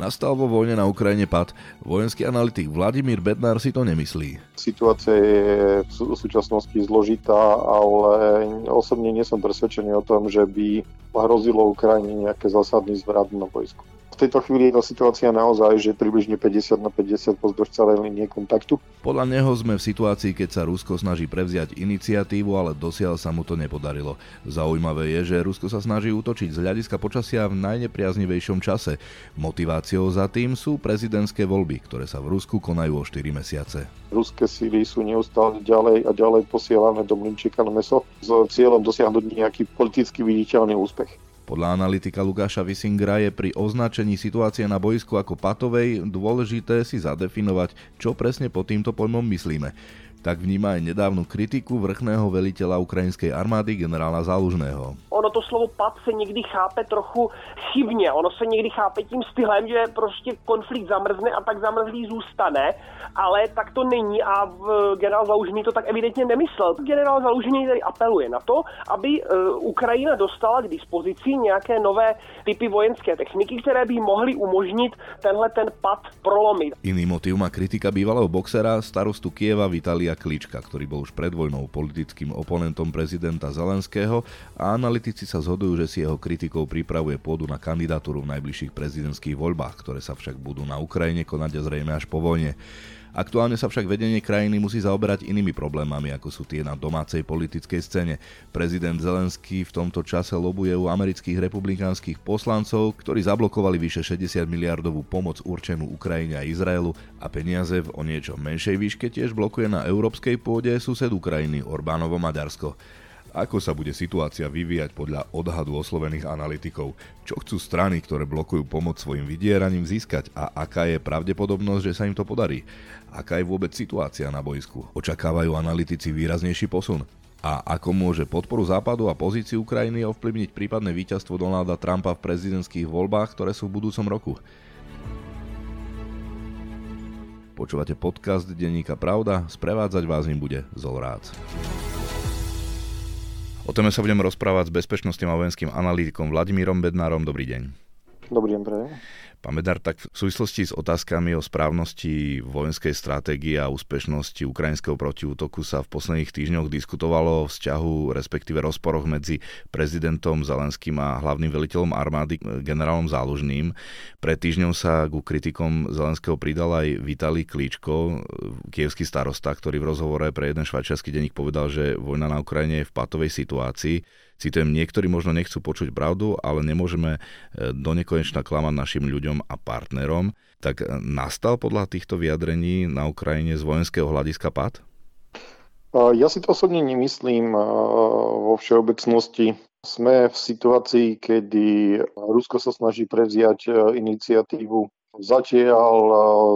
Nastal vo vojne na Ukrajine pad. Vojenský analytik Vladimír Bednár si to nemyslí. Situácia je v súčasnosti zložitá, ale osobne nie som presvedčený o tom, že by hrozilo Ukrajine nejaké zásadný zvrat na vojsku tejto chvíli je tá situácia naozaj, že približne 50 na 50 pozdĺž celej linie kontaktu. Podľa neho sme v situácii, keď sa Rusko snaží prevziať iniciatívu, ale dosiaľ sa mu to nepodarilo. Zaujímavé je, že Rusko sa snaží útočiť z hľadiska počasia v najnepriaznivejšom čase. Motiváciou za tým sú prezidentské voľby, ktoré sa v Rusku konajú o 4 mesiace. Ruské síly sú neustále ďalej a ďalej posielané do Mlinčíka na meso s cieľom dosiahnuť nejaký politicky viditeľný úspech. Podľa analytika Lukáša Visingra je pri označení situácie na boisku ako patovej dôležité si zadefinovať, čo presne pod týmto pojmom myslíme. Tak vníma aj nedávnu kritiku vrchného veliteľa ukrajinskej armády generála Zálužného. Ono to slovo pad se někdy chápe trochu chybně. Ono se někdy chápe tím stylem, že prostě konflikt zamrzne a tak zamrzlý zůstane, ale tak to není a generál Zalužný to tak evidentně nemyslel. Generál Zalužný tady apeluje na to, aby e, Ukrajina dostala k dispozici nějaké nové typy vojenské techniky, které by mohly umožnit tenhle ten pad prolomit. Iný motiv má kritika bývalého boxera starostu Kieva Vitalia Klička, ktorý bol už pred vojnou politickým oponentom prezidenta Zelenského a analytici sa zhodujú, že si jeho kritikou pripravuje pôdu na kandidatúru v najbližších prezidentských voľbách, ktoré sa však budú na Ukrajine konať a zrejme až po vojne. Aktuálne sa však vedenie krajiny musí zaoberať inými problémami, ako sú tie na domácej politickej scéne. Prezident Zelenský v tomto čase lobuje u amerických republikánskych poslancov, ktorí zablokovali vyše 60 miliardovú pomoc určenú Ukrajine a Izraelu a peniaze v o niečo menšej výške tiež blokuje na európskej pôde sused Ukrajiny Orbánovo Maďarsko. Ako sa bude situácia vyvíjať podľa odhadu oslovených analytikov? Čo chcú strany, ktoré blokujú pomoc svojim vydieraním získať a aká je pravdepodobnosť, že sa im to podarí? Aká je vôbec situácia na boisku? Očakávajú analytici výraznejší posun? A ako môže podporu Západu a pozíciu Ukrajiny ovplyvniť prípadné víťazstvo Donalda Trumpa v prezidentských voľbách, ktoré sú v budúcom roku? Počúvate podcast Denníka Pravda, sprevádzať vás im bude Zolrác. O téme sa budeme rozprávať s bezpečnostným a vojenským analytikom Vladimírom Bednárom. Dobrý deň. Dobrý deň, prajem. Pán Medar, tak v súvislosti s otázkami o správnosti vojenskej stratégie a úspešnosti ukrajinského protiútoku sa v posledných týždňoch diskutovalo o vzťahu, respektíve rozporoch medzi prezidentom Zelenským a hlavným veliteľom armády generálom Zálužným. Pred týždňom sa ku kritikom Zelenského pridal aj Vitali Klíčko, kievský starosta, ktorý v rozhovore pre jeden švajčiarsky denník povedal, že vojna na Ukrajine je v patovej situácii. Citujem, niektorí možno nechcú počuť pravdu, ale nemôžeme e, do nekonečna klamať našim ľuďom a partnerom. Tak e, nastal podľa týchto vyjadrení na Ukrajine z vojenského hľadiska pád? Ja si to osobne nemyslím vo všeobecnosti. Sme v situácii, kedy Rusko sa snaží prevziať e, iniciatívu. Zatiaľ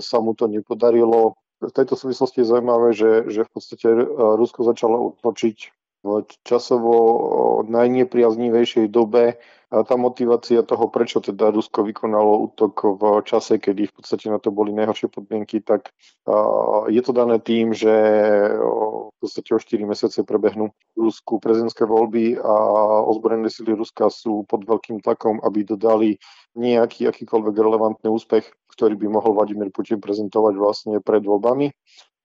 sa mu to nepodarilo. V tejto súvislosti je zaujímavé, že, že v podstate Rusko začalo útočiť v časovo najnepriaznivejšej dobe. A tá motivácia toho, prečo teda Rusko vykonalo útok v čase, kedy v podstate na to boli najhoršie podmienky, tak je to dané tým, že v podstate o 4 mesiace prebehnú Rusku prezidentské voľby a ozbrojené sily Ruska sú pod veľkým tlakom, aby dodali nejaký akýkoľvek relevantný úspech, ktorý by mohol Vladimír Putin prezentovať vlastne pred voľbami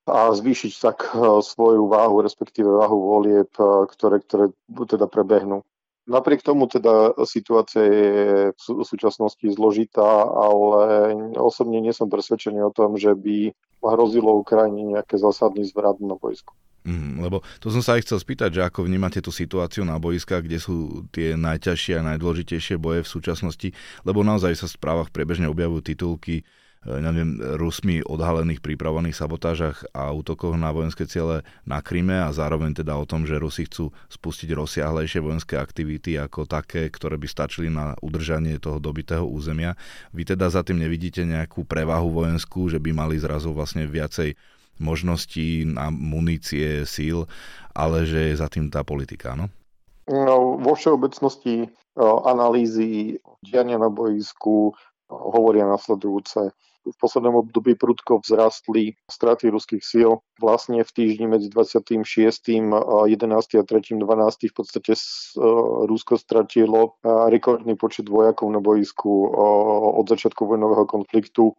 a zvýšiť tak e, svoju váhu, respektíve váhu volieb, e, ktoré, ktoré teda prebehnú. Napriek tomu teda situácia je v súčasnosti zložitá, ale osobne nie som presvedčený o tom, že by hrozilo Ukrajine nejaké zásadný zvrat na boisku. Mm, lebo to som sa aj chcel spýtať, že ako vnímate tú situáciu na boiskách, kde sú tie najťažšie a najdôležitejšie boje v súčasnosti, lebo naozaj sa v správach priebežne objavujú titulky, neviem, Rusmi odhalených pripravovaných sabotážach a útokoch na vojenské ciele na Kryme a zároveň teda o tom, že Rusi chcú spustiť rozsiahlejšie vojenské aktivity ako také, ktoré by stačili na udržanie toho dobitého územia. Vy teda za tým nevidíte nejakú prevahu vojenskú, že by mali zrazu vlastne viacej možností na munície, síl, ale že je za tým tá politika, no? No, vo všeobecnosti analýzy diania na boisku, hovoria nasledujúce. V poslednom období prudko vzrastli straty ruských síl. Vlastne v týždni medzi 26. 11. a 3. 12. v podstate Rusko stratilo rekordný počet vojakov na boisku od začiatku vojnového konfliktu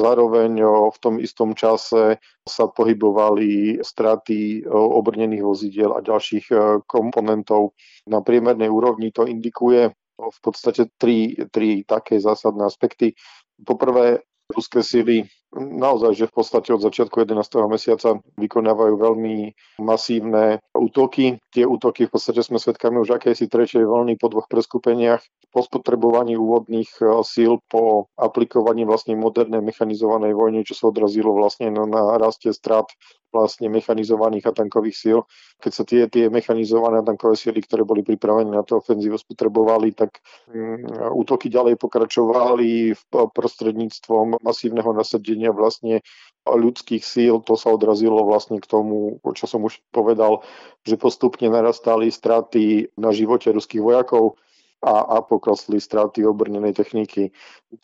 Zároveň v tom istom čase sa pohybovali straty obrnených vozidiel a ďalších komponentov. Na priemernej úrovni to indikuje v podstate tri, tri také zásadné aspekty. Poprvé, ruské síly naozaj, že v podstate od začiatku 11. mesiaca vykonávajú veľmi masívne útoky. Tie útoky v podstate sme svedkami už akejsi tretej vlny po dvoch preskupeniach. Po spotrebovaní úvodných e, síl, po aplikovaní vlastne modernej mechanizovanej vojny, čo sa odrazilo vlastne na, na raste strát vlastne mechanizovaných a tankových síl. Keď sa tie, tie mechanizované a tankové síly, ktoré boli pripravené na to ofenzívu, spotrebovali, tak mm, útoky ďalej pokračovali v prostredníctvom masívneho nasadenia vlastne ľudských síl, to sa odrazilo vlastne k tomu, čo som už povedal, že postupne narastali straty na živote ruských vojakov a, a poklesli straty obrnenej techniky.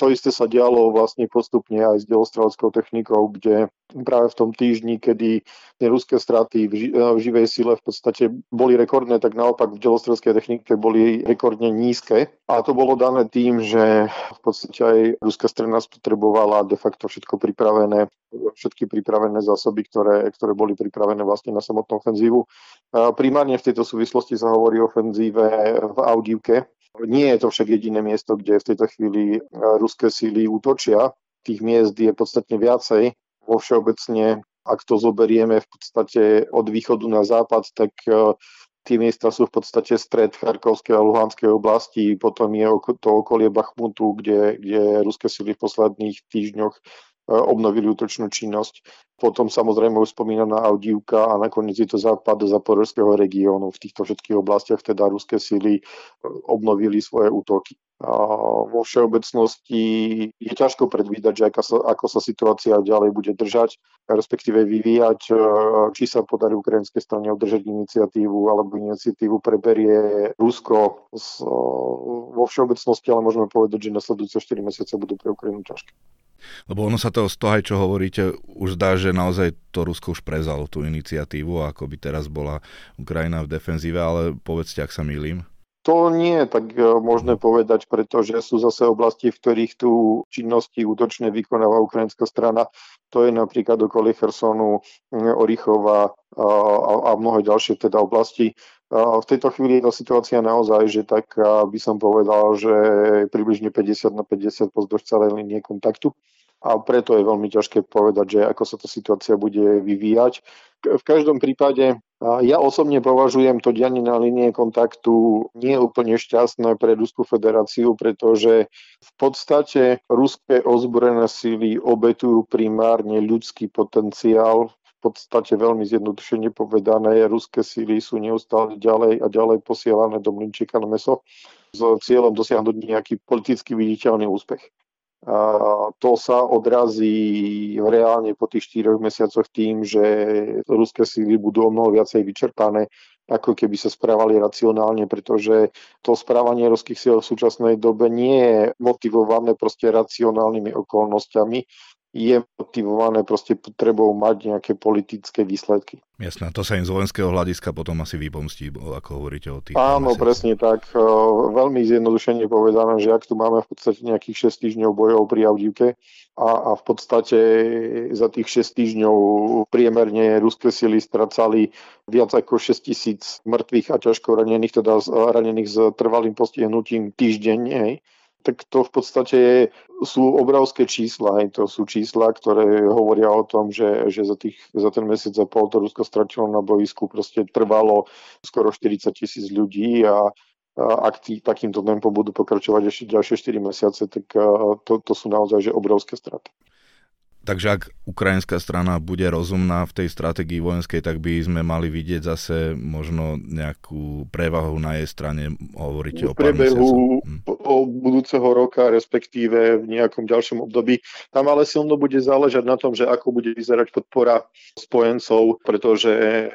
To isté sa dialo vlastne postupne aj s delostreleckou technikou, kde práve v tom týždni, kedy ruské straty v, ži- v živej sile v podstate boli rekordné, tak naopak v delostrelskej technike boli rekordne nízke. A to bolo dané tým, že v podstate aj ruská strana spotrebovala de facto všetko pripravené, všetky pripravené zásoby, ktoré, ktoré boli pripravené vlastne na samotnú ofenzívu. Primárne v tejto súvislosti sa hovorí o ofenzíve v Audivke, nie je to však jediné miesto, kde v tejto chvíli e, ruské síly útočia. Tých miest je podstatne viacej. Vo všeobecne, ak to zoberieme v podstate od východu na západ, tak e, tie miesta sú v podstate stred Charkovskej a Luhanskej oblasti, potom je to okolie Bachmutu, kde, kde ruské síly v posledných týždňoch E, obnovili útočnú činnosť. Potom samozrejme už spomínaná Audívka a nakoniec je to západ zapororského regiónu. V týchto všetkých oblastiach teda ruské síly e, obnovili svoje útoky. A vo všeobecnosti je ťažko predvídať, že ako sa, ako sa situácia ďalej bude držať, respektíve vyvíjať, e, či sa podarí ukrajinskej strane udržať iniciatívu, alebo iniciatívu preberie Rusko. Vo všeobecnosti ale môžeme povedať, že nasledujúce 4 mesiace budú pre Ukrajinu ťažké. Lebo ono sa to z toho aj čo hovoríte, už zdá, že naozaj to Rusko už prezalo tú iniciatívu, ako by teraz bola Ukrajina v defenzíve, ale povedzte, ak sa milím. To nie je tak e, možné povedať, pretože sú zase oblasti, v ktorých tu činnosti útočne vykonáva ukrajinská strana. To je napríklad okolie Chersonu, Orichova a, a mnohé ďalšie teda oblasti. V tejto chvíli je tá situácia naozaj, že tak by som povedal, že približne 50 na 50 pozdĺž celej linie kontaktu a preto je veľmi ťažké povedať, že ako sa tá situácia bude vyvíjať. V každom prípade ja osobne považujem to dianie na linie kontaktu nie úplne šťastné pre Ruskú federáciu, pretože v podstate ruské ozbrojené síly obetujú primárne ľudský potenciál podstate veľmi zjednodušene povedané, ruské síly sú neustále ďalej a ďalej posielané do Mlinčíka na meso s cieľom dosiahnuť nejaký politicky viditeľný úspech. A to sa odrazí reálne po tých štyroch mesiacoch tým, že ruské síly budú o mnoho viacej vyčerpané, ako keby sa správali racionálne, pretože to správanie ruských síl v súčasnej dobe nie je motivované proste racionálnymi okolnostiami, je motivované proste potrebou mať nejaké politické výsledky. Jasné, to sa im z vojenského hľadiska potom asi vypomstí, ako hovoríte o tých. Áno, mesiac. presne tak. Veľmi zjednodušene povedané, že ak tu máme v podstate nejakých 6 týždňov bojov pri Avdivke a, a v podstate za tých 6 týždňov priemerne ruské sily stracali viac ako 6 tisíc mŕtvych a ťažko ranených, teda ranených s trvalým postihnutím týždenne, tak to v podstate sú obrovské čísla. Hej. To sú čísla, ktoré hovoria o tom, že, že za, tých, za ten mesiac a pol to Rusko stratilo na boisku proste trvalo skoro 40 tisíc ľudí a ak tí, takýmto tempom budú pokračovať ešte ďalšie 4 mesiace, tak to, to sú naozaj že obrovské straty. Takže ak ukrajinská strana bude rozumná v tej stratégii vojenskej, tak by sme mali vidieť zase možno nejakú prevahu na jej strane, hovoríte o priebehu hm. o budúceho roka, respektíve v nejakom ďalšom období. Tam ale silno bude záležať na tom, že ako bude vyzerať podpora spojencov, pretože e,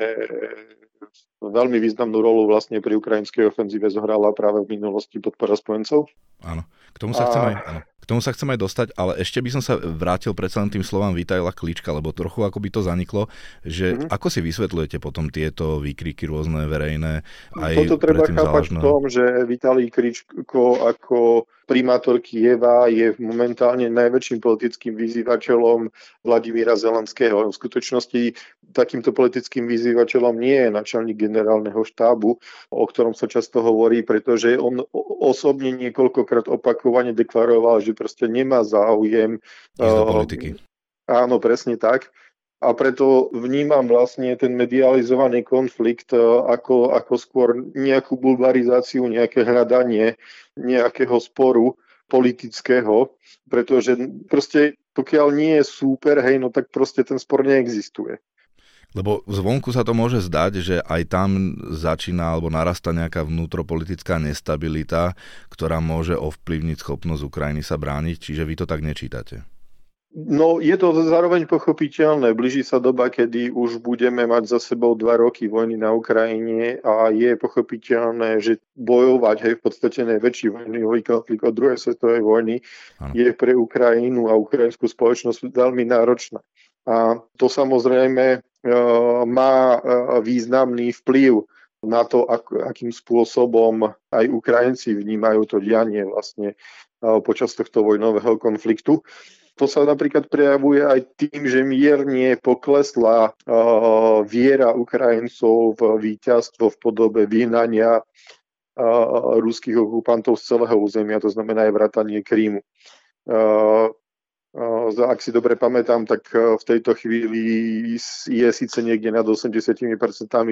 veľmi významnú rolu vlastne pri ukrajinskej ofenzíve zohrala práve v minulosti podpora spojencov. Áno, k tomu sa chcem aj... Áno K tomu sa chcem aj dostať, ale ešte by som sa vrátil predsa len tým slovám Vitajla Klička, lebo trochu ako by to zaniklo, že mm-hmm. ako si vysvetľujete potom tieto výkriky rôzne verejné? Aj Toto treba chápať závažné... v tom, že Vitalij Kličko ako primátor Kieva je momentálne najväčším politickým vyzývateľom Vladimíra Zelenského. V skutočnosti takýmto politickým vyzývateľom nie je načelník generálneho štábu, o ktorom sa často hovorí, pretože on osobne niekoľkokrát opakovane deklaroval, že proste nemá záujem. do politiky. Áno, presne tak a preto vnímam vlastne ten medializovaný konflikt e, ako, ako skôr nejakú bulvarizáciu, nejaké hľadanie nejakého sporu politického, pretože proste pokiaľ nie je súper, hej, no tak proste ten spor neexistuje. Lebo zvonku sa to môže zdať, že aj tam začína alebo narasta nejaká vnútropolitická nestabilita, ktorá môže ovplyvniť schopnosť Ukrajiny sa brániť, čiže vy to tak nečítate. No je to zároveň pochopiteľné. Blíži sa doba, kedy už budeme mať za sebou dva roky vojny na Ukrajine a je pochopiteľné, že bojovať, hej, v podstate najväčší vojnový konflikt od druhej svetovej vojny ano. je pre Ukrajinu a ukrajinskú spoločnosť veľmi náročná. A to samozrejme e, má e, významný vplyv na to, akým spôsobom aj Ukrajinci vnímajú to dianie vlastne e, počas tohto vojnového konfliktu. To sa napríklad prejavuje aj tým, že mierne poklesla viera Ukrajincov v víťazstvo v podobe vyhnania ruských okupantov z celého územia, to znamená aj vrátanie Krímu. Ak si dobre pamätám, tak v tejto chvíli je síce niekde nad 80%,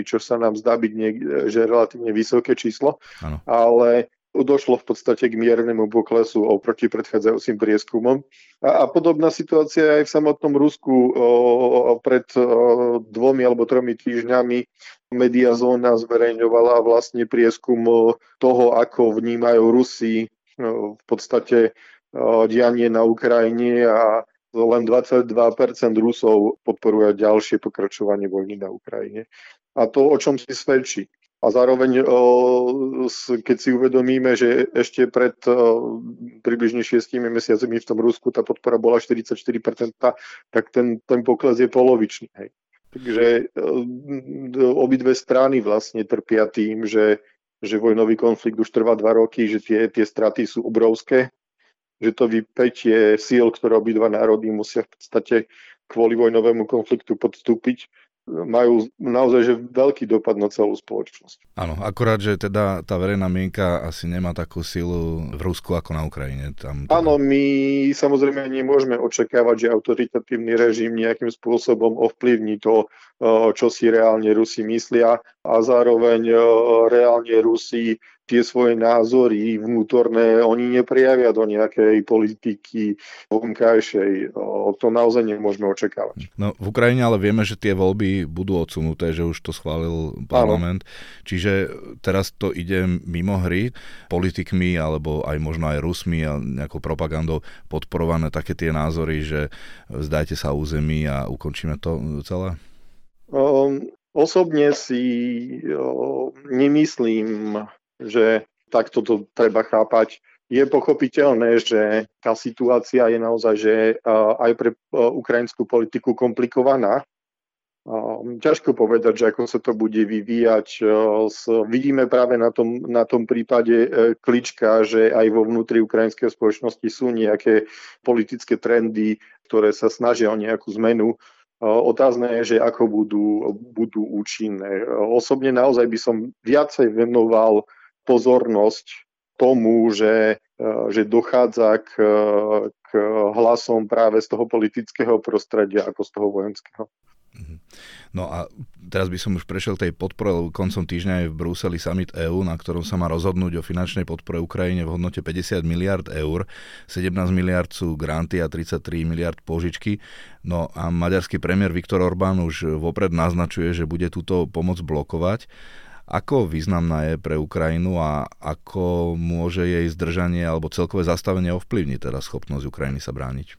čo sa nám zdá byť niekde, že relatívne vysoké číslo, ano. ale došlo v podstate k miernemu poklesu oproti predchádzajúcim prieskumom. A, a podobná situácia aj v samotnom Rusku o, o, pred o, dvomi alebo tromi týždňami Mediazóna zverejňovala vlastne prieskum toho, ako vnímajú Rusi v podstate dianie na Ukrajine a len 22% Rusov podporuje ďalšie pokračovanie vojny na Ukrajine. A to o čom si svedčí? A zároveň, keď si uvedomíme, že ešte pred približne 6 mesiacmi v tom Rusku tá podpora bola 44%, tak ten, ten pokles je polovičný. Hej. Takže obidve strany vlastne trpia tým, že, že vojnový konflikt už trvá dva roky, že tie, tie straty sú obrovské, že to vypetie síl, ktoré obidva národy musia v podstate kvôli vojnovému konfliktu podstúpiť, majú naozaj že veľký dopad na celú spoločnosť. Áno, akorát, že teda tá verejná mienka asi nemá takú silu v Rusku ako na Ukrajine. Tam teda... Áno, my samozrejme nemôžeme očakávať, že autoritatívny režim nejakým spôsobom ovplyvní to, čo si reálne Rusi myslia a zároveň reálne Rusi tie svoje názory vnútorné oni neprejavia do nejakej politiky vonkajšej. To naozaj nemôžeme očakávať. No, v Ukrajine ale vieme, že tie voľby budú odsunuté, že už to schválil parlament. Áno. Čiže teraz to ide mimo hry politikmi alebo aj možno aj Rusmi a nejakou propagandou podporované také tie názory, že zdajte sa území a ukončíme to celé? Um, osobne si um, nemyslím, že takto to treba chápať. Je pochopiteľné, že tá situácia je naozaj že aj pre ukrajinskú politiku komplikovaná. Ťažko povedať, že ako sa to bude vyvíjať. Vidíme práve na tom, na tom prípade e, klička, že aj vo vnútri ukrajinskej spoločnosti sú nejaké politické trendy, ktoré sa snažia o nejakú zmenu. Otázne je, že ako budú, budú účinné. Osobne naozaj by som viacej venoval pozornosť tomu, že, e, že dochádza k, k hlasom práve z toho politického prostredia ako z toho vojenského. Mhm. No a teraz by som už prešiel tej podpore, lebo koncom týždňa je v Bruseli summit EÚ, na ktorom sa má rozhodnúť o finančnej podpore Ukrajine v hodnote 50 miliard eur, 17 miliard sú granty a 33 miliard požičky. No a maďarský premiér Viktor Orbán už vopred naznačuje, že bude túto pomoc blokovať. Ako významná je pre Ukrajinu a ako môže jej zdržanie alebo celkové zastavenie ovplyvniť teda schopnosť Ukrajiny sa brániť?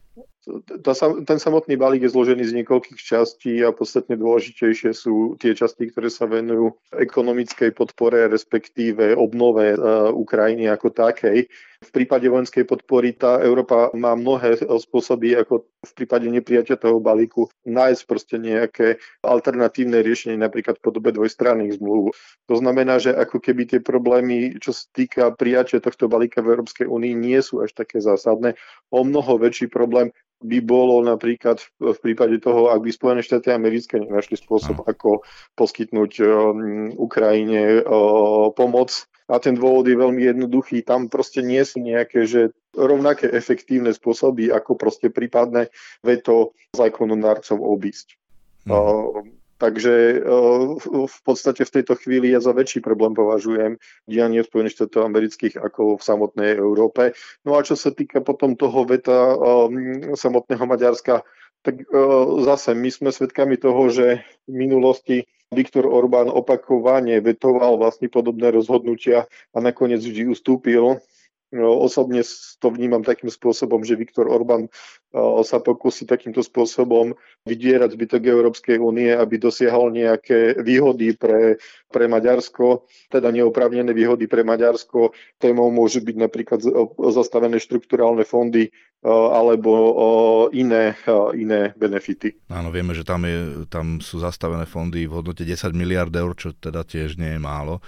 ten samotný balík je zložený z niekoľkých častí a podstatne dôležitejšie sú tie časti, ktoré sa venujú ekonomickej podpore, respektíve obnove Ukrajiny ako takej. V prípade vojenskej podpory tá Európa má mnohé spôsoby, ako v prípade neprijatia toho balíku nájsť proste nejaké alternatívne riešenie, napríklad v podobe dvojstranných zmluv. To znamená, že ako keby tie problémy, čo sa týka prijatia tohto balíka v Európskej únii, nie sú až také zásadné. O mnoho väčší problém by bolo napríklad v prípade toho, ak by Spojené štáty americké nenašli spôsob, ako poskytnúť um, Ukrajine uh, pomoc a ten dôvod je veľmi jednoduchý. Tam proste nie sú nejaké, že rovnaké efektívne spôsoby, ako proste prípadné veto zákonodárcov obísť. Mm. Uh, takže uh, v podstate v tejto chvíli ja za väčší problém považujem dianie Spojených štátov amerických ako v samotnej Európe. No a čo sa týka potom toho veta um, samotného Maďarska, tak uh, zase my sme svedkami toho, že v minulosti Viktor Orbán opakovane vetoval vlastne podobné rozhodnutia a nakoniec vždy ustúpil. No, osobne to vnímam takým spôsobom, že Viktor Orbán sa pokusí takýmto spôsobom vydierať zbytok Európskej únie, aby dosiahol nejaké výhody pre, pre Maďarsko, teda neoprávnené výhody pre Maďarsko. Témou môžu byť napríklad zastavené štrukturálne fondy alebo iné, iné benefity. Áno, vieme, že tam, je, tam sú zastavené fondy v hodnote 10 miliard eur, čo teda tiež nie je málo.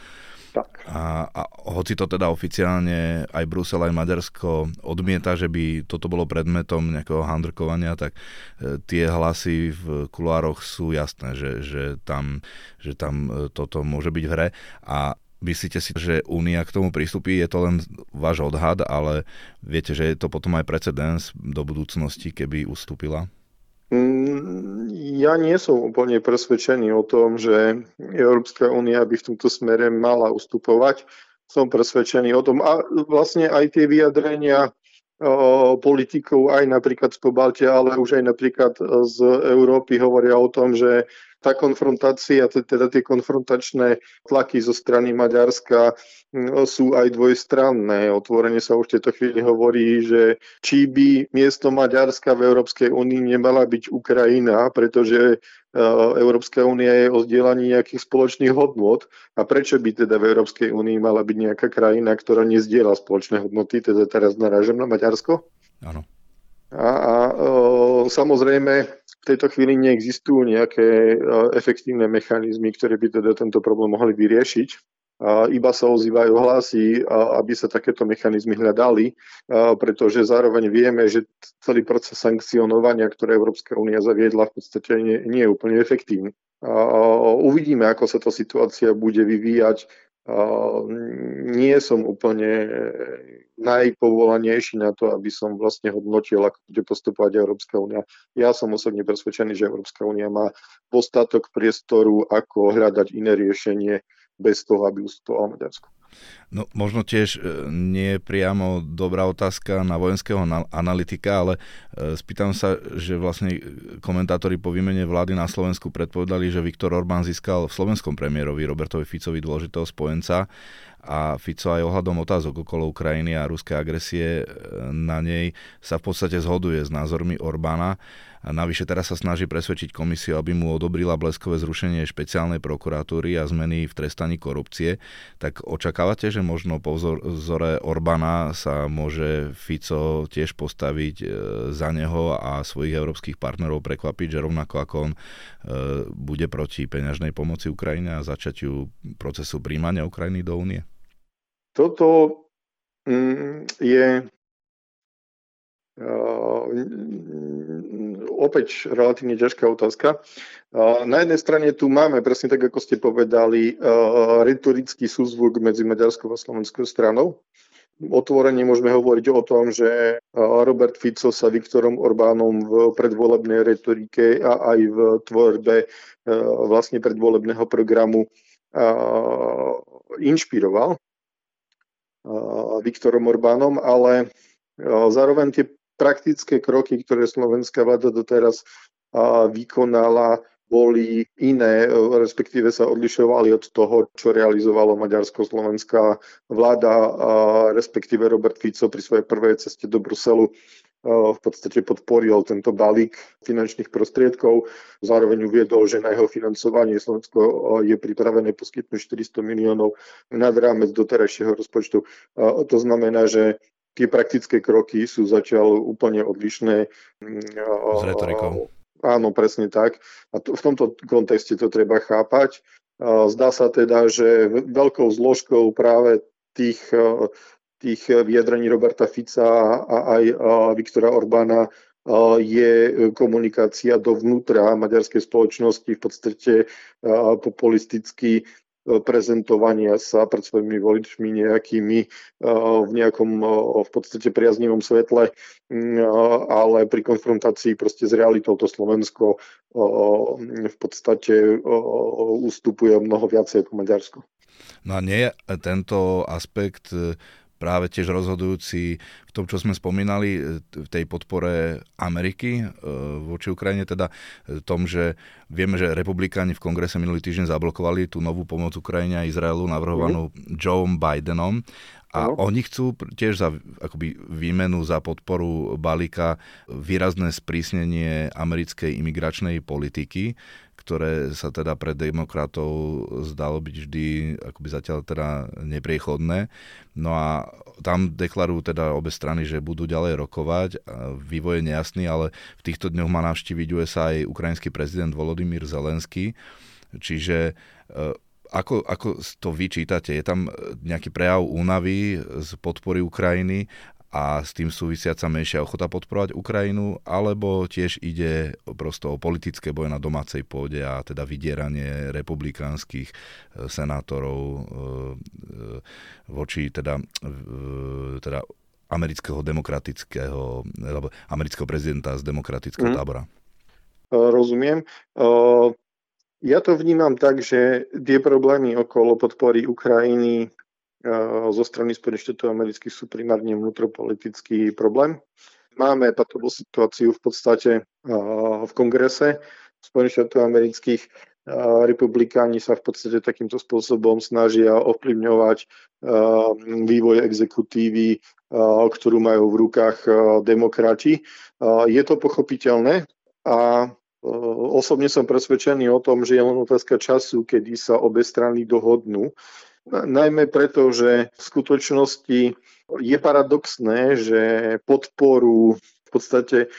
Tak. A, a hoci to teda oficiálne aj Brusel, aj Maďarsko odmieta, že by toto bolo predmetom nejakého handrkovania, tak e, tie hlasy v kulároch sú jasné, že, že, tam, že tam e, toto môže byť v hre. A myslíte si, že Únia k tomu prístupí? Je to len váš odhad, ale viete, že je to potom aj precedens do budúcnosti, keby ustúpila? Mm, ja nie som úplne presvedčený o tom, že Európska únia by v tomto smere mala ustupovať. Som presvedčený o tom. A vlastne aj tie vyjadrenia politikov aj napríklad z Pobaltia, ale už aj napríklad z Európy hovoria o tom, že tá konfrontácia, teda tie konfrontačné tlaky zo strany Maďarska mm, sú aj dvojstranné. Otvorene sa už v tejto chvíli hovorí, že či by miesto Maďarska v Európskej únii nemala byť Ukrajina, pretože e, Európska únia je o zdieľaní nejakých spoločných hodnot a prečo by teda v Európskej únii mala byť nejaká krajina, ktorá nezdieľa spoločné hodnoty, teda teraz narážem na Maďarsko? Áno. A, a o, samozrejme, v tejto chvíli neexistujú nejaké o, efektívne mechanizmy, ktoré by teda tento problém mohli vyriešiť. A iba sa ozývajú hlasy, aby sa takéto mechanizmy hľadali, pretože zároveň vieme, že celý proces sankcionovania, ktoré Európska únia zaviedla, v podstate nie, nie je úplne efektívny. Uvidíme, ako sa tá situácia bude vyvíjať nie som úplne najpovolanejší na to, aby som vlastne hodnotil, ako bude postupovať Európska únia. Ja som osobne presvedčený, že Európska únia má postatok priestoru, ako hľadať iné riešenie bez toho, aby ustupoval Maďarsku. No možno tiež e, nie je priamo dobrá otázka na vojenského analytika, ale e, spýtam sa, že vlastne komentátori po výmene vlády na Slovensku predpovedali, že Viktor Orbán získal v slovenskom premiérovi Robertovi Ficovi dôležitého spojenca a Fico aj ohľadom otázok okolo Ukrajiny a ruskej agresie e, na nej sa v podstate zhoduje s názormi Orbána. A navyše teraz sa snaží presvedčiť komisiu, aby mu odobrila bleskové zrušenie špeciálnej prokuratúry a zmeny v trestaní korupcie. Tak očakávate, že možno po vzore Orbána sa môže Fico tiež postaviť e, za neho a svojich európskych partnerov prekvapiť, že rovnako ako on e, bude proti peňažnej pomoci Ukrajine a začatiu procesu príjmania Ukrajiny do únie? Toto mm, je opäť relatívne ťažká otázka. Na jednej strane tu máme, presne tak ako ste povedali, retorický súzvuk medzi Maďarskou a Slovenskou stranou. Otvorene môžeme hovoriť o tom, že Robert Fico sa Viktorom Orbánom v predvolebnej retorike a aj v tvorbe vlastne predvolebného programu inšpiroval Viktorom Orbánom, ale zároveň tie praktické kroky, ktoré slovenská vláda doteraz vykonala, boli iné, respektíve sa odlišovali od toho, čo realizovalo maďarsko-slovenská vláda, respektíve Robert Fico pri svojej prvej ceste do Bruselu v podstate podporil tento balík finančných prostriedkov. Zároveň uviedol, že na jeho financovanie Slovensko je pripravené poskytnúť 400 miliónov nad rámec doterajšieho rozpočtu. To znamená, že tie praktické kroky sú zatiaľ úplne odlišné. S retorikou. Áno, presne tak. A to, v tomto kontexte to treba chápať. Zdá sa teda, že veľkou zložkou práve tých tých vyjadrení Roberta Fica a aj Viktora Orbána je komunikácia dovnútra maďarskej spoločnosti, v podstate populisticky prezentovania sa pred svojimi voličmi nejakými v nejakom v podstate priaznivom svetle, ale pri konfrontácii proste s realitou to Slovensko v podstate ustupuje mnoho viacej ako Maďarsko. No a nie tento aspekt práve tiež rozhodujúci v tom, čo sme spomínali, e, v tej podpore Ameriky e, voči Ukrajine, teda e, tom, že vieme, že republikáni v kongrese minulý týždeň zablokovali tú novú pomoc Ukrajine a Izraelu navrhovanú mm. Joe Bidenom a no. oni chcú tiež za akoby výmenu za podporu balíka výrazné sprísnenie americkej imigračnej politiky, ktoré sa teda pre demokratov zdalo byť vždy akoby zatiaľ teda nepriechodné. No a tam deklarujú teda obe strany, že budú ďalej rokovať. Vývoj je nejasný, ale v týchto dňoch má navštíviť USA aj ukrajinský prezident Volodymyr Zelenský. Čiže e, ako, ako to vyčítate? Je tam nejaký prejav únavy z podpory Ukrajiny a s tým súvisiaca menšia ochota podporovať Ukrajinu, alebo tiež ide prosto o politické boje na domácej pôde a teda vydieranie republikánskych e, senátorov e, e, voči teda, teda amerického demokratického, alebo amerického prezidenta z demokratického mm. tábora. Rozumiem. Ja to vnímam tak, že tie problémy okolo podpory Ukrajiny zo strany Spojených štátov amerických sú primárne vnútropolitický problém. Máme patovú situáciu v podstate v kongrese Spojených štátov amerických. Republikáni sa v podstate takýmto spôsobom snažia ovplyvňovať vývoj exekutívy, ktorú majú v rukách demokrati. Je to pochopiteľné a Osobne som presvedčený o tom, že je len otázka času, kedy sa obe strany dohodnú. Najmä preto, že v skutočnosti je paradoxné, že podporu v podstate,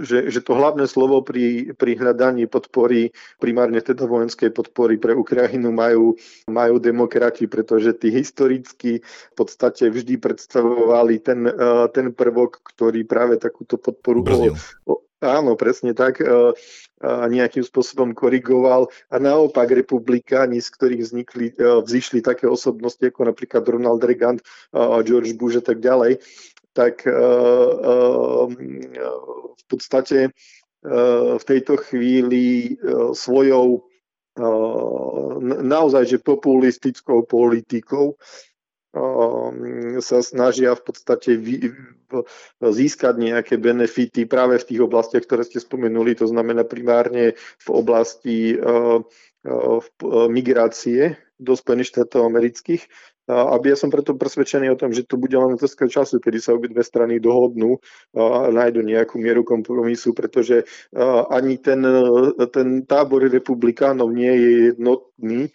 že, že to hlavné slovo pri, pri hľadaní podpory, primárne teda vojenskej podpory pre Ukrajinu majú, majú demokrati, pretože tí historicky v podstate vždy predstavovali ten, ten prvok, ktorý práve takúto podporu Áno, presne tak. E, nejakým spôsobom korigoval. A naopak republikáni, z ktorých vznikli, e, vzýšli také osobnosti ako napríklad Ronald Reagan, George Bush a tak ďalej, tak e, v podstate v tejto chvíli svojou naozaj že populistickou politikou sa snažia v podstate získať nejaké benefity práve v tých oblastiach, ktoré ste spomenuli, to znamená primárne v oblasti ehm, ehm, migrácie do Spojených štátov amerických. Aby ja som preto presvedčený o tom, že to bude len otázka času, kedy sa obidve strany dohodnú a nájdu nejakú mieru kompromisu, pretože ani ten, ten tábor republikánov nie je jednotný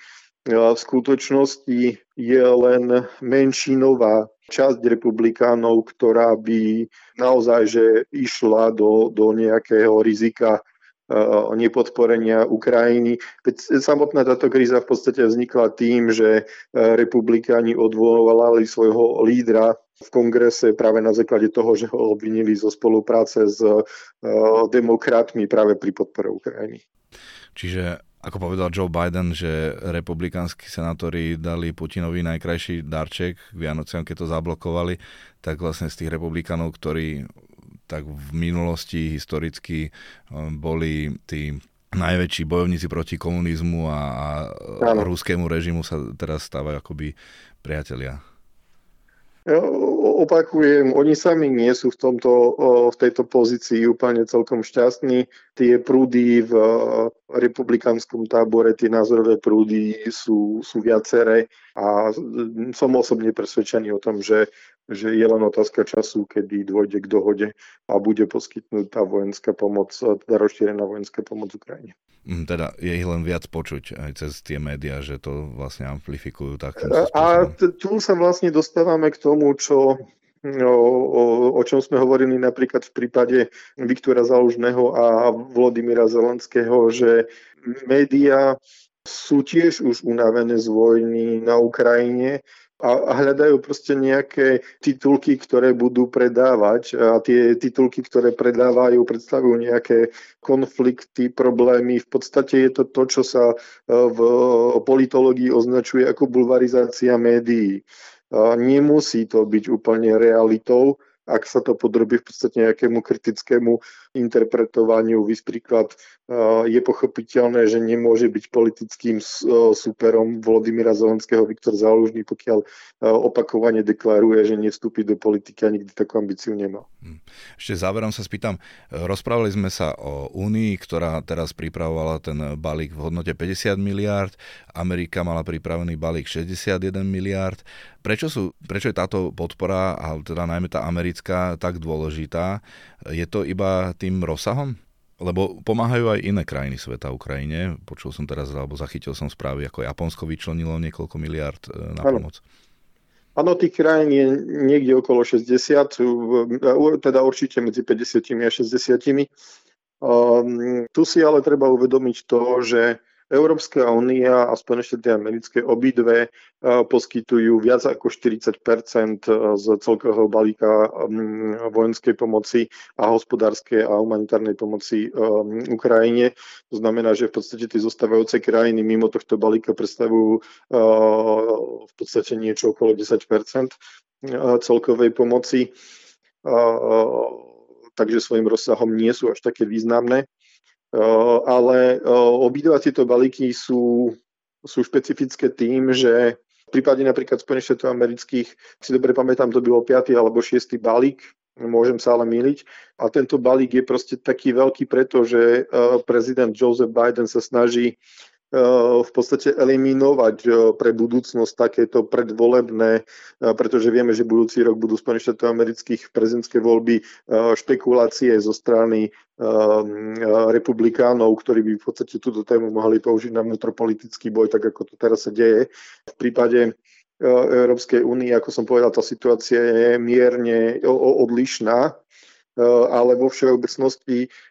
v skutočnosti je len menšinová časť republikánov, ktorá by naozaj že išla do, do nejakého rizika uh, nepodporenia Ukrajiny. Veď samotná táto kríza v podstate vznikla tým, že uh, republikáni odvolali svojho lídra v kongrese práve na základe toho, že ho obvinili zo spolupráce s uh, demokratmi práve pri podpore Ukrajiny. Čiže ako povedal Joe Biden, že republikánsky senátori dali Putinovi najkrajší darček k Vianociam, keď to zablokovali, tak vlastne z tých republikánov, ktorí tak v minulosti historicky um, boli tí najväčší bojovníci proti komunizmu a, a ruskému režimu sa teraz stávajú akoby priatelia. Opakujem, oni sami nie sú v, tomto, v tejto pozícii úplne celkom šťastní. Tie prúdy v republikánskom tábore, tie názorové prúdy sú, sú viaceré a som osobne presvedčený o tom, že, že je len otázka času, kedy dôjde k dohode a bude poskytnutá vojenská pomoc, teda rozšírená vojenská pomoc Ukrajine. Mm, teda je ich len viac počuť aj cez tie médiá, že to vlastne amplifikujú tak. A tu sa vlastne dostávame k tomu, čo o, o, o čom sme hovorili napríklad v prípade Viktora Zalužného a Vladimíra Zelenského, že médiá sú tiež už unavené z vojny na Ukrajine a hľadajú proste nejaké titulky, ktoré budú predávať a tie titulky, ktoré predávajú, predstavujú nejaké konflikty, problémy. V podstate je to to, čo sa e, v politológii označuje ako bulvarizácia médií. Nemusí to byť úplne realitou, ak sa to podrobí v podstate nejakému kritickému interpretovaniu. Vys príklad je pochopiteľné, že nemôže byť politickým superom Volodymyra Zelenského Viktor Zálužný, pokiaľ opakovane deklaruje, že nevstúpi do politiky a nikdy takú ambíciu nemá. Hm. Ešte záverom sa spýtam, rozprávali sme sa o Únii, ktorá teraz pripravovala ten balík v hodnote 50 miliárd, Amerika mala pripravený balík 61 miliárd. Prečo, sú, prečo je táto podpora, a teda najmä tá americká, tak dôležitá? Je to iba tým rozsahom? Lebo pomáhajú aj iné krajiny sveta Ukrajine. Počul som teraz, alebo zachytil som správy, ako Japonsko vyčlenilo niekoľko miliard e, na ano. pomoc. Áno, tých krajín je niekde okolo 60, teda určite medzi 50 a 60. Um, tu si ale treba uvedomiť to, že Európska únia a Spojené štáty americké obidve e, poskytujú viac ako 40 e, z celkového balíka vojenskej pomoci a hospodárskej a humanitárnej pomoci e, Ukrajine. To znamená, že v podstate tie zostávajúce krajiny mimo tohto balíka predstavujú v podstate niečo okolo 10% celkovej pomoci takže svojim rozsahom nie sú až také významné ale obidva tieto balíky sú, sú špecifické tým, že v prípade napríklad Spojených štátov amerických, si dobre pamätám, to bolo 5. alebo 6. balík, môžem sa ale miliť. A tento balík je proste taký veľký, pretože prezident Joseph Biden sa snaží v podstate eliminovať eh, pre budúcnosť takéto predvolebné, eh, pretože vieme, že budúci rok budú Spojených štátov amerických prezidentské voľby špekulácie zo strany republikánov, ktorí by v podstate túto tému mohli použiť na vnútropolitický boj, tak ako to teraz sa deje. V prípade Európskej únie, ako som povedal, tá situácia je mierne odlišná, ale vo všeobecnosti Eh,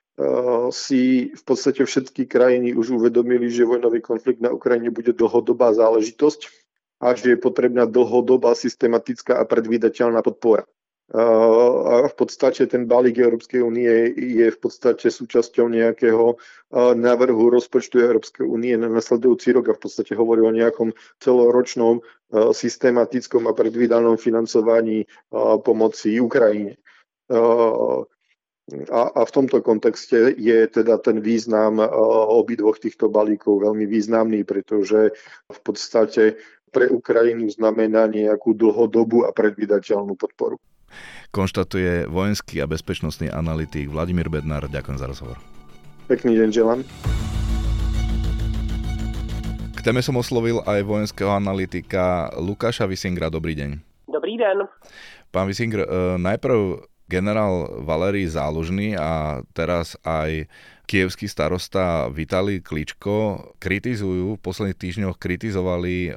si v podstate všetky krajiny už uvedomili, že vojnový konflikt na Ukrajine bude dlhodobá záležitosť a že je potrebná dlhodobá, systematická a predvídateľná podpora. Eh, a v podstate ten balík Európskej únie je v podstate súčasťou nejakého eh, návrhu rozpočtu Európskej únie na nasledujúci rok a v podstate hovorí o nejakom celoročnom systematickom a predvídanom financovaní pomoci Ukrajine. A, a v tomto kontexte je teda ten význam e, obidvoch týchto balíkov veľmi významný, pretože v podstate pre Ukrajinu znamená nejakú dlhodobú a predvydateľnú podporu. Konštatuje vojenský a bezpečnostný analytik Vladimír Bednár. Ďakujem za rozhovor. Pekný deň želám. K téme som oslovil aj vojenského analytika Lukáša Visingra. Dobrý deň. Dobrý deň. Pán Visingr, e, najprv generál Valerij Zálužný a teraz aj kievský starosta Vitali Kličko kritizujú, v posledných týždňoch kritizovali e,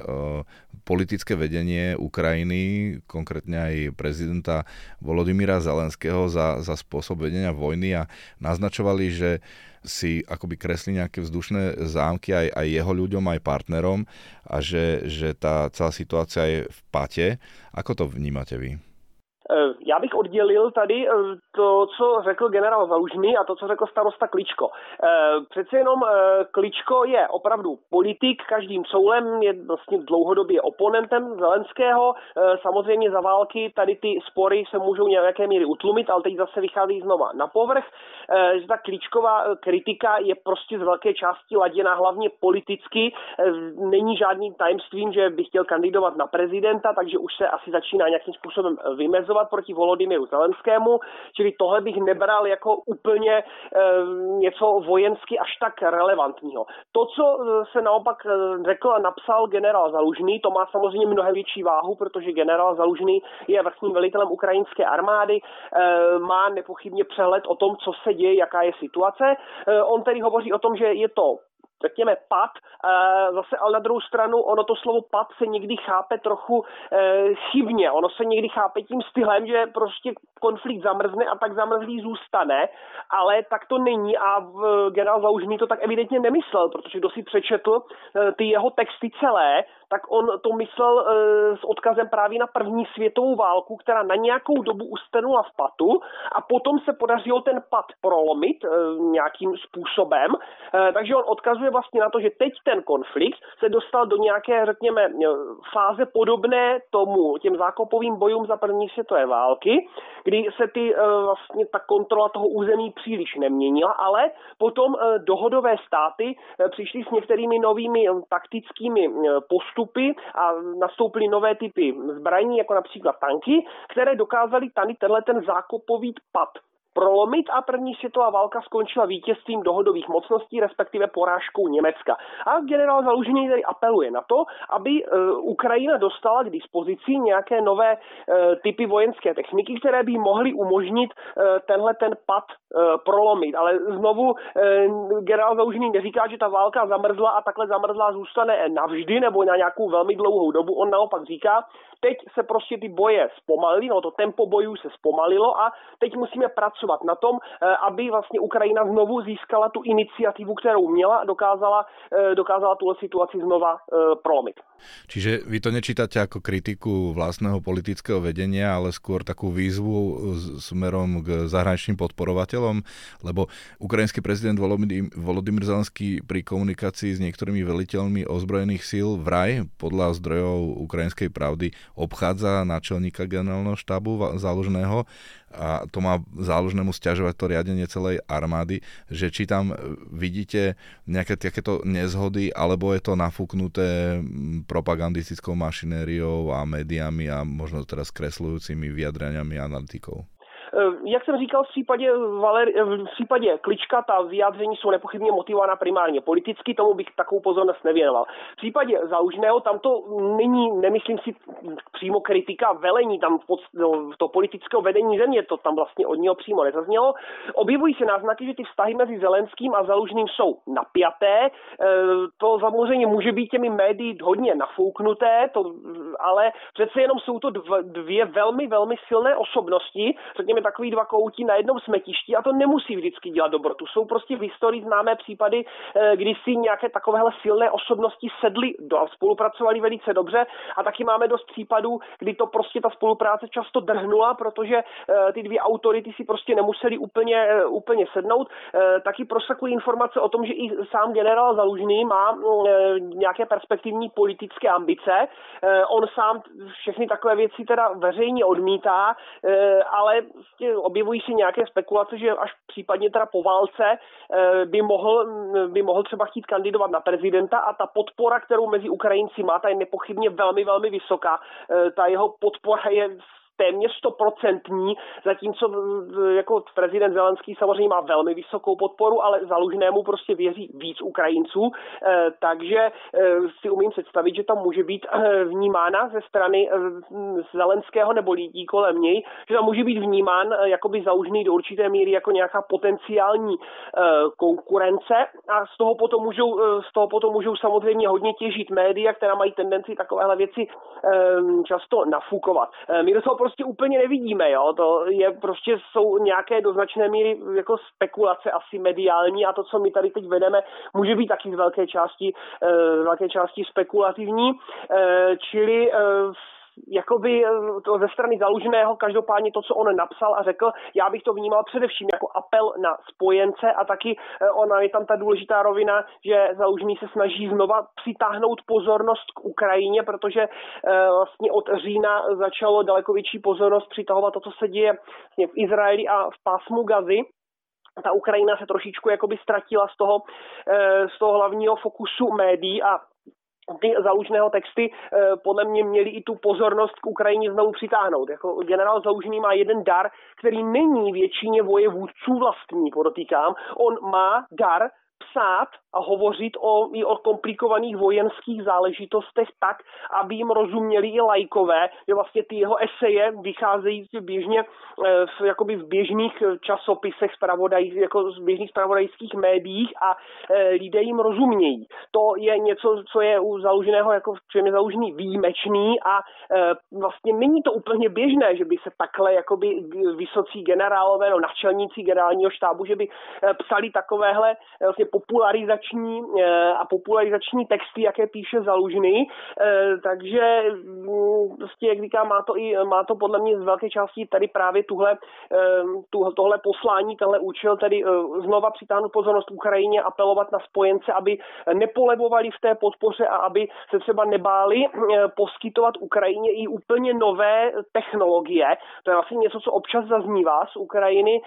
politické vedenie Ukrajiny, konkrétne aj prezidenta Volodymyra Zelenského za, za spôsob vedenia vojny a naznačovali, že si akoby kresli nejaké vzdušné zámky aj, aj jeho ľuďom, aj partnerom a že, že tá celá situácia je v pate. Ako to vnímate vy? Eh, já bych oddělil tady eh, to, co řekl generál Zalužný a to, co řekl starosta Kličko. Eh, přece jenom Kličko je opravdu politik, každým soulem je vlastně dlouhodobě oponentem Zelenského. Samozřejmě za války tady ty spory se můžou nějaké míry utlumit, ale teď zase vychází znova na povrch. Že ta Kličková kritika je prostě z velké části laděna hlavně politicky. Není žádným tajemstvím, že by chtěl kandidovat na prezidenta, takže už se asi začíná nějakým způsobem vymezovat bojovat proti Volodymyru Zelenskému, čili tohle bych nebral jako úplně e, něco vojensky až tak relevantního. To, co eh, se naopak eh, řekl a napsal generál Zalužný, to má samozřejmě mnohem větší váhu, protože generál Zalužný je vrchním velitelem ukrajinské armády, e, má nepochybně přehled o tom, co se děje, jaká je situace. E, on tedy hovoří o tom, že je to řekněme, pad. Zase ale na druhou stranu, ono to slovo pad se někdy chápe trochu eh, chybně. Ono se někdy chápe tím stylem, že prostě konflikt zamrzne a tak zamrzlý zůstane, ale tak to není a v generál Zaužný to tak evidentně nemyslel, protože kdo si přečetl eh, ty jeho texty celé, tak on to myslel e, s odkazem právě na první světovou válku, která na nějakou dobu ustenula v patu a potom se podařilo ten pat prolomit e, nějakým způsobem. E, takže on odkazuje vlastně na to, že teď ten konflikt se dostal do nějaké, řekněme, fáze podobné tomu, těm zákopovým bojům za první světové války, kdy se ty vlastně ta kontrola toho území příliš neměnila, ale potom dohodové státy přišly s některými novými taktickými postupy postupy a nastoupily nové typy zbraní, jako například tanky, které dokázaly tady tenhle ten zákopový pad prolomit a první světová válka skončila vítězstvím dohodových mocností, respektive porážkou Německa. A generál Zalužený tedy apeluje na to, aby e, Ukrajina dostala k dispozici nějaké nové e, typy vojenské techniky, které by mohly umožnit e, tenhle ten pad prolomit. Ale znovu generál Zalužený neříká, že ta válka zamrzla a takhle zamrzlá zůstane navždy nebo na nějakou velmi dlouhou dobu. On naopak říká, teď se prostě ty boje zpomalily, no to tempo bojů se zpomalilo a teď musíme pracovat na tom, eh, aby vlastně Ukrajina znovu získala tu iniciativu, kterou měla a dokázala, eh, dokázala tuhle situaci znova eh, prolomit. Čiže vy to nečítate ako kritiku vlastného politického vedenia, ale skôr takú výzvu smerom k zahraničným podporovateľom, lebo ukrajinský prezident Volodymyr Zelenský pri komunikácii s niektorými veliteľmi ozbrojených síl vraj podľa zdrojov ukrajinskej pravdy obchádza náčelníka generálneho štábu záložného a to má záložnému stiažovať to riadenie celej armády, že či tam vidíte nejaké takéto nezhody, alebo je to nafúknuté propagandistickou mašinériou a médiami a možno teraz kreslujúcimi vyjadraňami analytikov? Eh, jak jsem říkal, v případě, Valer, eh, v případě Klička ta vyjádření jsou nepochybně motivována primárně politicky, tomu bych takovou pozornost nevěnoval. V případě Zaužného tam to není, nemyslím si přímo kritika velení, tam pod, no, to politického vedení země, to tam vlastně od něho přímo nezaznělo. Objevují se náznaky, že ty vztahy mezi Zelenským a Zalužným jsou napjaté. Eh, to samozřejmě může být těmi médií hodně nafouknuté, to, ale přece jenom jsou to dvě velmi, velmi silné osobnosti, řekněme takový dva koutí na jednom smetišti a to nemusí vždycky dělat dobrotu. Jsou prostě v historii známé případy, eh, kdy si nějaké takovéhle silné osobnosti sedly do a spolupracovali velice dobře a taky máme dost případů, kdy to prostě ta spolupráce často drhnula, protože eh, ty dvě autority si prostě nemuseli úplně, eh, úplně sednout. Taky prosakují informace o tom, že i sám generál Zalužný má nějaké perspektivní politické ambice. On sám všechny takové věci teda veřejně odmítá, ale prostě objevují si nějaké spekulace, že až případně teda po válce eh, by mohl, by mohl třeba chtít kandidovat na prezidenta a ta podpora, kterou mezi Ukrajinci má, ta je nepochybně velmi, velmi vysoká. Eh, ta jeho podpora je téměř stoprocentní, zatímco jako prezident Zelenský samozřejmě má velmi vysokou podporu, ale zalužnému prostě věří víc Ukrajinců, eh, takže eh, si umím představit, že tam může být eh, vnímána ze strany Zelenského nebo lidí kolem něj, že tam může být vnímán jakoby zalužný do určité míry jako nějaká potenciální konkurence a z toho potom můžou, z toho potom můžou samozřejmě hodně těžit média, která mají tendenci takovéhle věci často nafukovat. My prostě úplně nevidíme, jo. To je prostě jsou nějaké do značné míry jako spekulace asi mediální a to, co my tady teď vedeme, může být taky z velké části, z velké části spekulativní. Čili jakoby to ze strany zaluženého, každopádně to, co on napsal a řekl, já bych to vnímal především jako apel na spojence a taky ona je tam ta důležitá rovina, že zalužený se snaží znova přitáhnout pozornost k Ukrajině, protože vlastně od října začalo daleko větší pozornost přitahovat to, co se děje vlastně v Izraeli a v pásmu Gazy. Ta Ukrajina se trošičku jakoby ztratila z toho, eh, z toho hlavního fokusu médií a ty zalužného texty eh, podle mě měli i tu pozornost k Ukrajině znovu přitáhnout. Jako generál Zalužný má jeden dar, který není většině vojevůdců vlastní, podotýkám. On má dar psát a hovořit o, i o komplikovaných vojenských záležitostech tak, aby jim rozuměli i lajkové, že vlastně ty jeho eseje vycházejí běžně eh, v, jakoby v běžných časopisech, spravodaj, jako z běžných spravodajských médiích a e, lidé jim rozumějí. To je něco, co je u založeného, jako čem je založený výjimečný a e, vlastně není to úplně běžné, že by se takhle jakoby vysocí generálové, no načelníci generálního štábu, že by psali takovéhle vlastně popularizační eh, a popularizační texty, jaké píše Zalužný, eh, takže mm, prostě, jak říkám, má to, i, má to podle mě z velké části tady právě tuhle, eh, tohle poslání, tenhle účel, tedy znova přitáhnout pozornost Ukrajině, apelovat na spojence, aby nepolevovali v té podpoře a aby se třeba nebáli poskytovat Ukrajině i úplně nové technologie. To je vlastně něco, co občas zaznívá z Ukrajiny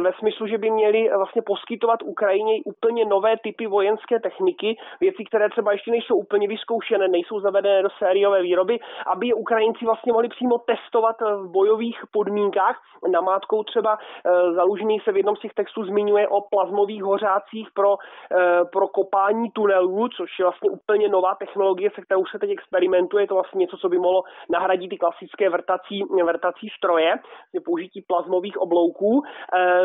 ve smyslu, že by měli vlastně poskytovat Ukrajině úplně nové typy vojenské techniky, věci, které třeba ještě nejsou úplně vyzkoušené, nejsou zavedené do sériové výroby, aby Ukrajinci vlastně mohli přímo testovat v bojových podmínkách. Namátkou třeba e, Zalužený se v jednom z těch textů zmiňuje o plazmových hořácích pro, e, pro kopání tunelů, což je vlastně úplně nová technologie, se kterou se teď experimentuje. Je to vlastně něco, co by mohlo nahradit ty klasické vrtací, vrtací stroje, použití plazmových oblouků.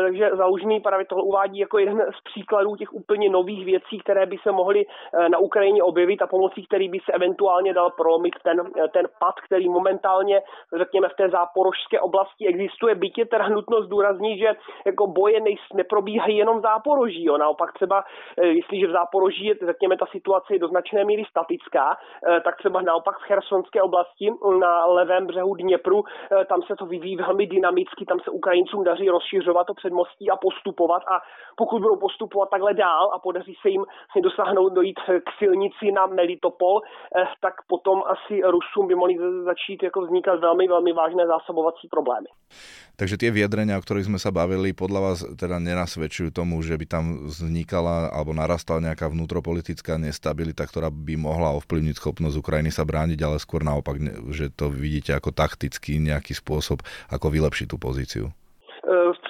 Takže Zalužený právě tohle uvádí jako jeden z příkladů těch úplně nových věcí, které by se mohly eh, na Ukrajině objevit a pomocí kterých by se eventuálně dal prolomit ten, eh, ten pad, který momentálně, řekněme, v té záporožské oblasti existuje. Byť je teda nutno zdůraznit, že jako boje nej, neprobíhají jenom v záporoží. Jo. Naopak třeba, eh, jestliže v záporoží je, řekněme, ta situace je do značné míry statická, tak třeba naopak v Chersonské oblasti na levém břehu Dněpru, tam se to vyvíjí velmi dynamicky, tam se Ukrajincům daří rozšiřovat to předmostí a postupovat a pokud budou postupovat takhle dál a podaří se jim dosáhnout dojít k silnici na Melitopol, eh, tak potom asi Rusům by mohli začít jako vznikat velmi, velmi vážné zásobovací problémy. Takže tie vyjadrenia, o ktorých sme sa bavili, podľa vás teda nenasvedčujú tomu, že by tam vznikala alebo narastala nejaká vnútropolitická nestabilita, ktorá by mohla ovplyvniť schopnosť Ukrajiny sa brániť, ale skôr naopak, že to vidíte ako taktický nejaký spôsob, ako vylepšiť tú pozíciu?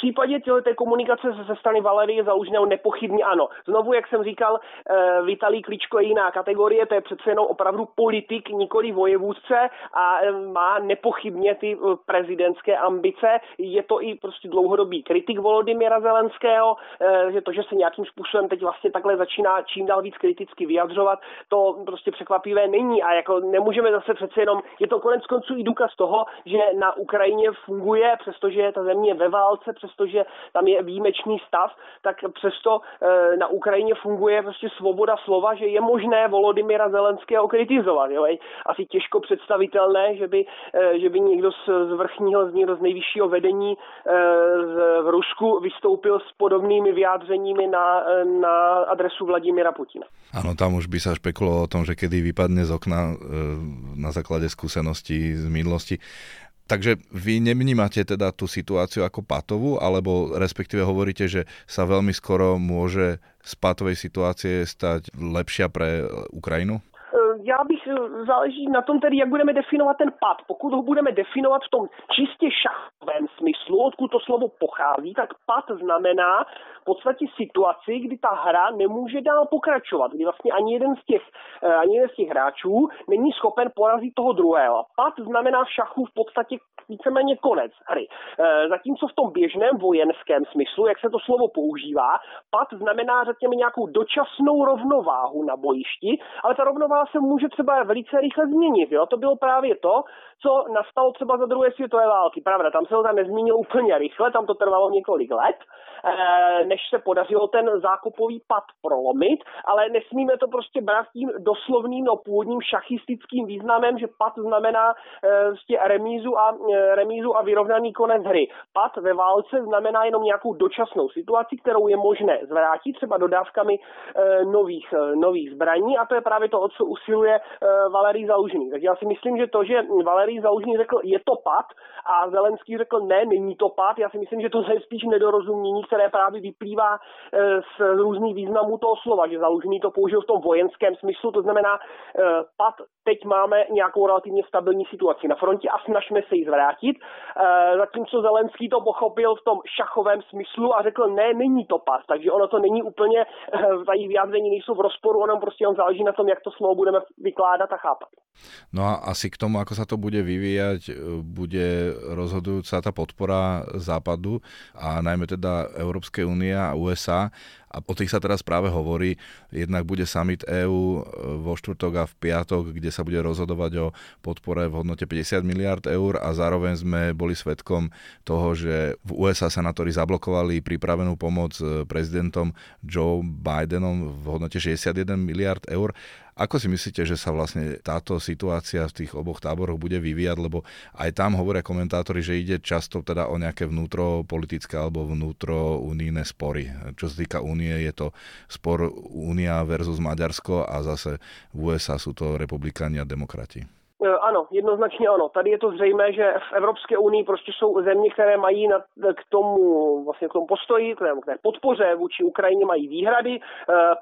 Případě té komunikace ze strany Valerie Zalužného nepochybně ano. Znovu, jak jsem říkal, eh, Vitalý Kličko je jiná kategorie, to je přece jenom opravdu politik, nikoli vojevůdce a eh, má nepochybně ty eh, prezidentské ambice. Je to i prostě dlouhodobý kritik Volodymyra Zelenského, že to, že se nějakým způsobem teď vlastně takhle začíná čím dál víc kriticky vyjadřovat, to prostě překvapivé není a jako nemůžeme zase přece jenom, je to konec konců i důkaz toho, že na Ukrajině funguje, přestože ta země ve válce, přestože tam je výjimečný stav, tak přesto e, na Ukrajině funguje prostě svoboda slova, že je možné Volodymyra Zelenského kritizovat. Jo? Asi těžko představitelné, že by, e, že by někdo z, vrchního, z, někdo z nejvyššího vedení e, z, v Rusku vystoupil s podobnými vyjádřeními na, na adresu Vladimira Putina. Áno, tam už by sa špekulovalo o tom, že kedy vypadne z okna na základe skúseností z minulosti. Takže vy nevnímate teda tú situáciu ako patovú, alebo respektíve hovoríte, že sa veľmi skoro môže z patovej situácie stať lepšia pre Ukrajinu? Já bych eh, záleží na tom tedy, jak budeme definovat ten pad. Pokud ho budeme definovat v tom čistě šachovém smyslu, odkud to slovo pochází, tak pad znamená v podstatě situaci, kdy ta hra nemůže dál pokračovat, kdy vlastně ani jeden z těch, eh, ani jeden z těch hráčů není schopen porazit toho druhého. Pad znamená v šachu v podstatě víceméně konec hry. Eh, zatímco v tom běžném vojenském smyslu, jak se to slovo používá, pad znamená, řekněme, nějakou dočasnou rovnováhu na bojišti, ale ta rovnováha se může může třeba velice rychle změnit. Jo? To bylo právě to, co nastalo třeba za druhé světové války. Pravda, tam se to tam nezmínilo úplně rychle, tam to trvalo několik let, eh, než se podařilo ten zákupový pad prolomit, ale nesmíme to prostě brát tím doslovným, no původním šachistickým významem, že pad znamená prostě remízu a, remízu a vyrovnaný konec hry. Pad ve válce znamená jenom nějakou dočasnou situaci, kterou je možné zvrátit třeba dodávkami nových, nových zbraní a to je právě to, o co usiluje Valery Zalužný. Takže já si myslím, že to, že Valery Zalužný řekl, je to pad a Zelenský řekl, ne, není to pad, já si myslím, že to je spíš nedorozumění, které právě vyplývá z různých významů toho slova, že Zalužný to použil v tom vojenském smyslu, to znamená pad, teď máme nějakou relativně stabilní situaci na frontě a snažíme se ji zvrátit, zatímco Zelenský to pochopil v tom šachovém smyslu a řekl, ne, není to pad, takže ono to není úplně, ta vyjádření nejsou v rozporu, ono prostě on záleží na tom, jak to slovo budeme vykládat a chápat. No a asi k tomu, ako sa to bude vyvíjať, bude rozhodujúca tá podpora Západu a najmä teda Európskej únie a USA a o tých sa teraz práve hovorí. Jednak bude summit EÚ vo štvrtok a v piatok, kde sa bude rozhodovať o podpore v hodnote 50 miliard eur a zároveň sme boli svetkom toho, že v USA senátori zablokovali pripravenú pomoc prezidentom Joe Bidenom v hodnote 61 miliard eur. Ako si myslíte, že sa vlastne táto situácia v tých oboch táboroch bude vyvíjať, lebo aj tam hovoria komentátori, že ide často teda o nejaké vnútropolitické alebo vnútrounijné spory. Čo sa týka únie, je to spor Únia versus Maďarsko a zase v USA sú to republikáni a demokrati. E, ano, jednoznačně ano. Tady je to zřejmé, že v Evropské unii prostě jsou země, které mají na, k tomu, vlastně k tomu postoji, k té podpoře vůči Ukrajině mají výhrady. E,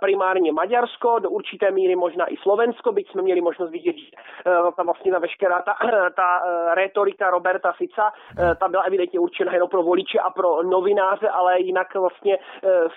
primárně Maďarsko, do určité míry možná i Slovensko, byť jsme měli možnost vidět, že e, ta vlastně ta veškerá ta, ta retorika Roberta Fica, ta byla evidentně určena jenom pro voliče a pro novináře, ale jinak vlastně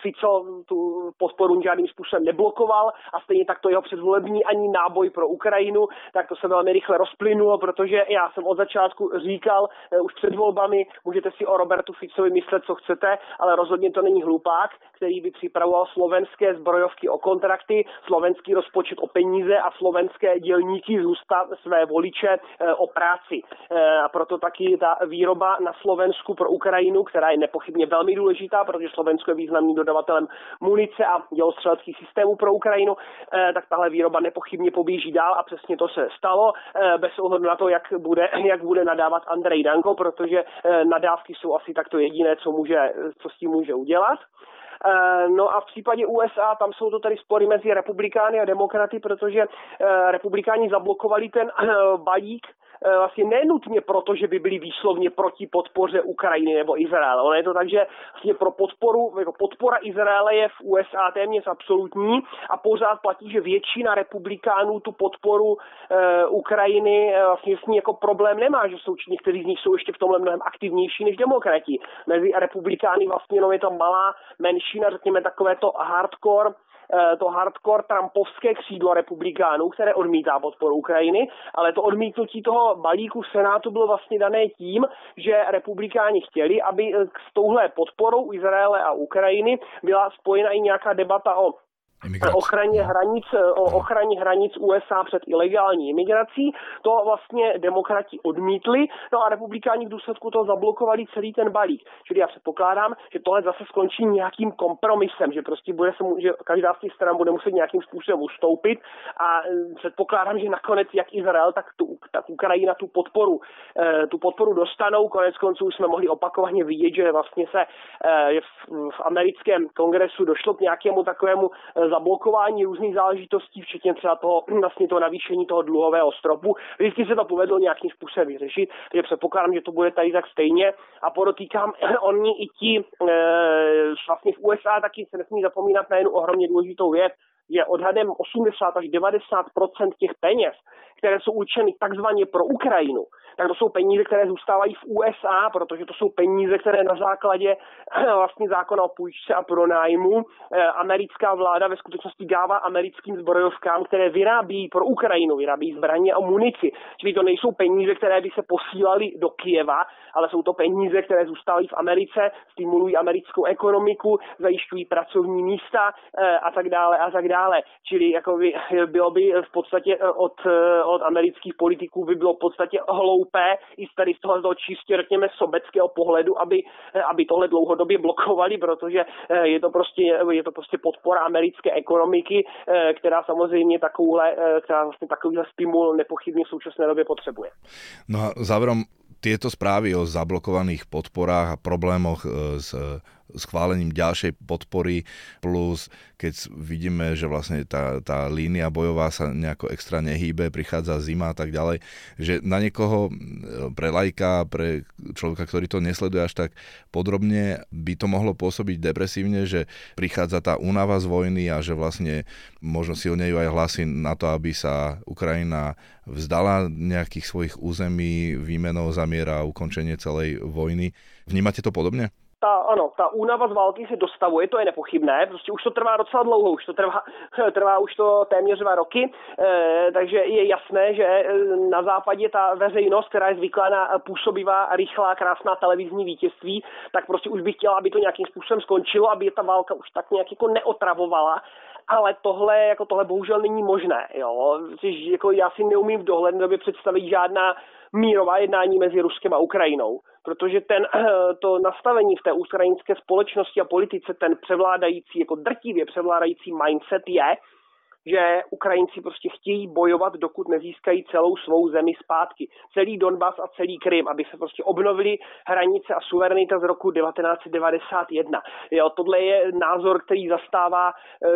Fico tu podporu žádným způsobem neblokoval a stejně tak to jeho předvolební ani náboj pro Ukrajinu, tak to se velmi rychle rychle rozplynulo, protože já jsem od začátku říkal eh, už před volbami, můžete si o Robertu Ficovi myslet, co chcete, ale rozhodně to není hlupák, který by připravoval slovenské zbrojovky o kontrakty, slovenský rozpočet o peníze a slovenské dělníky zůstat své voliče eh, o práci. Eh, a proto taky ta výroba na Slovensku pro Ukrajinu, která je nepochybně velmi důležitá, protože Slovensko je významným dodavatelem munice a dělostřeleckých systémů pro Ukrajinu, tak tahle výroba nepochybně poběží dál a přesně to se stalo. Eh, bez ohledu na to, jak bude, jak bude nadávat Andrej Danko, protože eh, nadávky jsou asi takto jediné, co, může, co s tím může udělat. Eh, no a v případě USA tam jsou to tady spory mezi republikány a demokraty, protože republikáni zablokovali ten balík Eh, vlastně nenutně proto, že by byli výslovně proti podpoře Ukrajiny nebo Izraele. Ono je to tak, že vlastně pro podporu, jako podpora Izraele je v USA téměř absolutní a pořád platí, že většina republikánů tu podporu uh, Ukrajiny uh, vlastně s ní jako problém nemá, že jsou někteří z nich jsou ještě v tomhle mnohem aktivnější než demokrati. Mezi republikány vlastně no, je to malá menšina, řekněme takové to hardcore to hardcore trumpovské křídlo republikánů, které odmítá podporu Ukrajiny, ale to odmítnutí toho balíku v Senátu bylo vlastně dané tím, že republikáni chtěli, aby s touhle podporou Izraele a Ukrajiny byla spojena i nějaká debata o o ochraně hranic, o ochraně hranic USA před ilegální imigrací. To vlastně demokrati odmítli, no a republikáni v důsledku toho zablokovali celý ten balík. Čili já předpokládám, že tohle zase skončí nějakým kompromisem, že prostě bude se, že každá z těch stran bude muset nějakým způsobem ustoupit a e, předpokládám, že nakonec jak Izrael, tak, tu, tak Ukrajina tu podporu, e, tu podporu dostanou. Konec konců jsme mohli opakovaně vidět, že vlastně se e, v, v americkém kongresu došlo k nějakému takovému zablokování různých záležitostí, včetně třeba toho, vlastně toho navýšení toho dluhového stropu. Vždycky se to povedlo nějakým způsobem vyřešit, takže předpokládám, že to bude tady tak stejně. A podotýkám, oni i ti e, vlastně v USA taky se nesmí zapomínat na jednu ohromně důležitou věc, je odhadem 80 až 90% těch peněz, které jsou určeny takzvaně pro Ukrajinu, tak to jsou peníze, které zůstávají v USA, protože to jsou peníze, které na základě vlastně zákona o půjčce a pronájmu eh, americká vláda ve skutečnosti dává americkým zbrojovkám, které vyrábí pro Ukrajinu, vyrábí zbraně a munici. Čili to nejsou peníze, které by se posílaly do Kieva, ale jsou to peníze, které zůstávají v Americe, stimulují americkou ekonomiku, zajišťují pracovní místa eh, a tak dále a tak dále. Čili jako by, bylo by v podstatě od, od amerických politiků by bylo v podstatě hloupé i tady z toho čistě, řekněme, sobeckého pohledu, aby, aby tohle dlouhodobě blokovali, protože je to prostě, je to prostě podpora americké ekonomiky, která samozřejmě takovouhle, která vlastně takovýhle stimul nepochybně v současné době potřebuje. No a záverom tieto správy o zablokovaných podporách a problémoch s schválením ďalšej podpory, plus keď vidíme, že vlastne tá, tá línia bojová sa nejako extra nehýbe, prichádza zima a tak ďalej, že na niekoho, pre lajka, pre človeka, ktorý to nesleduje až tak podrobne, by to mohlo pôsobiť depresívne, že prichádza tá únava z vojny a že vlastne možno silnejú aj hlasy na to, aby sa Ukrajina vzdala nejakých svojich území výmenou za mier a ukončenie celej vojny. Vnímate to podobne? Ta, ano, ta únava z války se dostavuje, to je nepochybné, prostě už to trvá docela dlouho, už to trvá, trvá už to téměř dva roky, e, takže je jasné, že eh, na západě ta veřejnost, která je zvyklá na působivá, rychlá, krásná televizní vítězství, tak prostě už by chtěla, aby to nějakým způsobem skončilo, aby ta válka už tak nějak jako neotravovala ale tohle, jako tohle bohužel není možné. Jo? Jako já si neumím v dohledné době představit žádná mírová jednání mezi Ruskem a Ukrajinou, protože ten, to nastavení v té ukrajinské společnosti a politice, ten převládající, jako drtivě převládající mindset je, že Ukrajinci prostě chtějí bojovat, dokud nezískají celou svou zemi zpátky. Celý Donbas a celý Krym, aby se prostě obnovili hranice a suverenita z roku 1991. Jo, tohle je názor, který zastává eh,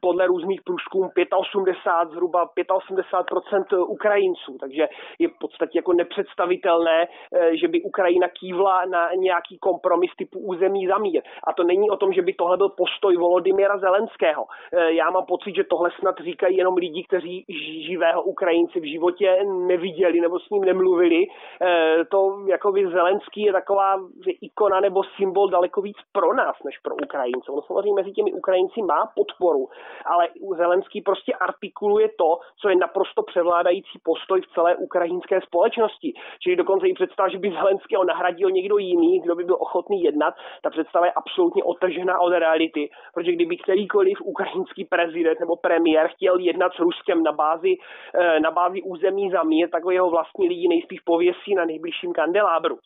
podle různých průzkumů 85, zhruba 85% Ukrajinců, takže je v podstatě jako nepředstavitelné, eh, že by Ukrajina kývla na nějaký kompromis typu území za mír. A to není o tom, že by tohle byl postoj Volodymyra Zelenského. Eh, já mám pocit, že tohle snad snad říkají jenom lidi, kteří živého Ukrajinci v životě neviděli nebo s ním nemluvili. E, to jakoby Zelenský je taková ikona nebo symbol daleko víc pro nás, než pro Ukrajince. On samozřejmě mezi těmi Ukrajinci má podporu, ale Zelenský prostě artikuluje to, co je naprosto převládající postoj v celé ukrajinské společnosti. Čili dokonce i představa, že by Zelenského nahradil někdo jiný, kdo by byl ochotný jednat, ta představa je absolutně otržená od reality, protože kdyby kterýkoliv ukrajinský prezident nebo premiér premiér chtěl jednat s Ruskem na bázi, eh, na bázi území za mír, tak jeho vlastní lidi nejspíš pověsí na nejbližším kandelábru.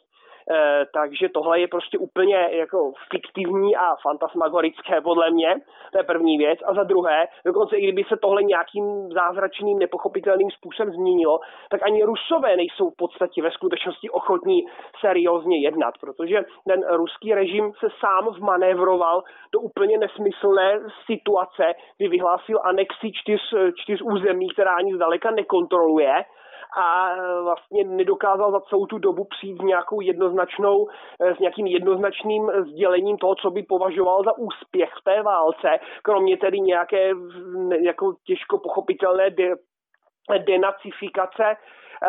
Eh, takže tohle je prostě úplně jako fiktivní a fantasmagorické podle mě, to je první věc. A za druhé, dokonce i kdyby se tohle nějakým zázračným, nepochopitelným způsobem změnilo, tak ani Rusové nejsou v podstatě ve skutečnosti ochotní seriózně jednat, protože ten ruský režim se sám vmanévroval do úplně nesmyslné situace, kdy vyhlásil anexi čtyř, čtyř území, která ani zdaleka nekontroluje a e, vlastně nedokázal za celou tu dobu přijít s nějakou jednoznačnou, e, s nějakým jednoznačným sdělením toho, co by považoval za úspěch v té válce, kromě tedy nějaké jako těžko pochopitelné de, denacifikace e,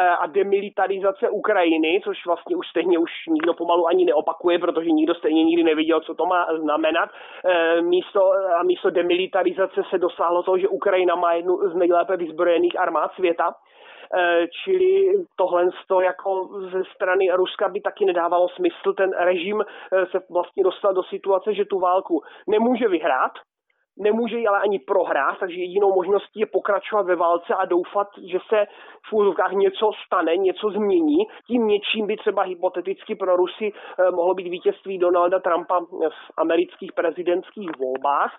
a demilitarizace Ukrajiny, což vlastně už stejně už nikdo pomalu ani neopakuje, protože nikdo stejně nikdy neviděl, co to má znamenat. Místo, a místo demilitarizace se dosáhlo toho, že Ukrajina má jednu z nejlépe vyzbrojených armád světa Eh, čili tohle jako ze strany Ruska by taky nedávalo smysl. Ten režim eh, se vlastně dostal do situace, že tu válku nemůže vyhrát, nemůže ji ale ani prohrát, takže jedinou možností je pokračovat ve válce a doufat, že se v úzovkách něco stane, něco změní. Tím něčím by třeba hypoteticky pro Rusy eh, mohlo být vítězství Donalda Trumpa v amerických prezidentských volbách.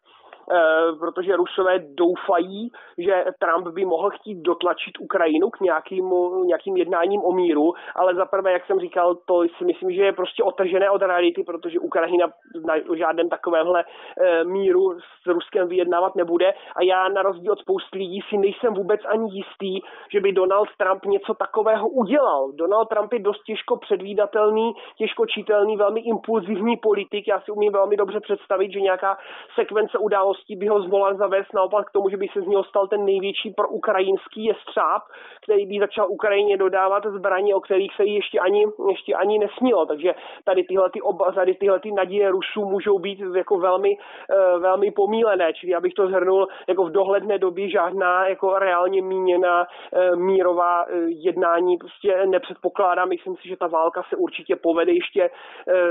Eh, protože Rusové doufají, že Trump by mohl chtít dotlačit Ukrajinu k nějakým, nějakým jednáním o míru, ale zaprvé, jak jsem říkal, to si myslím, že je prostě otržené od reality, protože Ukrajina na žádném takovémhle eh, míru s Ruskem vyjednávat nebude a já na rozdíl od spousty lidí si nejsem vůbec ani jistý, že by Donald Trump něco takového udělal. Donald Trump je dost těžko předvídatelný, těžko čitelný, velmi impulzivní politik. Já si umím velmi dobře představit, že nějaká sekvence událostí událostí by ho zvolal zavést naopak k tomu, že by se z něho stal ten největší pro ukrajinský jestřáb, který by začal Ukrajině dodávat zbraně, o kterých se jí ještě ani, ještě ani nesnilo. Takže tady tyhle, ty oba, tady tyhle ty naděje Rusů můžou být jako velmi, eh, velmi pomílené. Čili abych to zhrnul, jako v dohledné době žádná jako reálně míněná eh, mírová eh, jednání prostě nepředpokládám. Myslím si, že ta válka se určitě povede ještě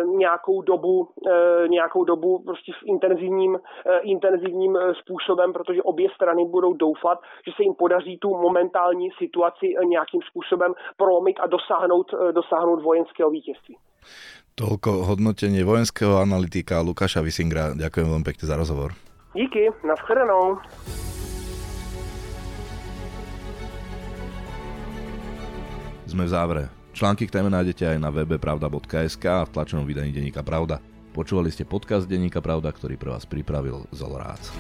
nějakou dobu, nějakou dobu prostě v intenzivním, intenzivním ofenzivním způsobem, protože obě strany budou doufat, že se jim podaří tu momentální situaci nějakým způsobem prolomit a dosáhnout, dosáhnout vojenského vítězství. Toľko hodnotenie vojenského analytika Lukáša Visingra. Ďakujem veľmi pekne za rozhovor. Díky, nashledanou. Sme v závere. Články k téme nájdete aj na webe pravda.sk a v tlačenom vydaní Deníka Pravda. Počúvali ste podcast Deníka Pravda, ktorý pre vás pripravil Zol Rác.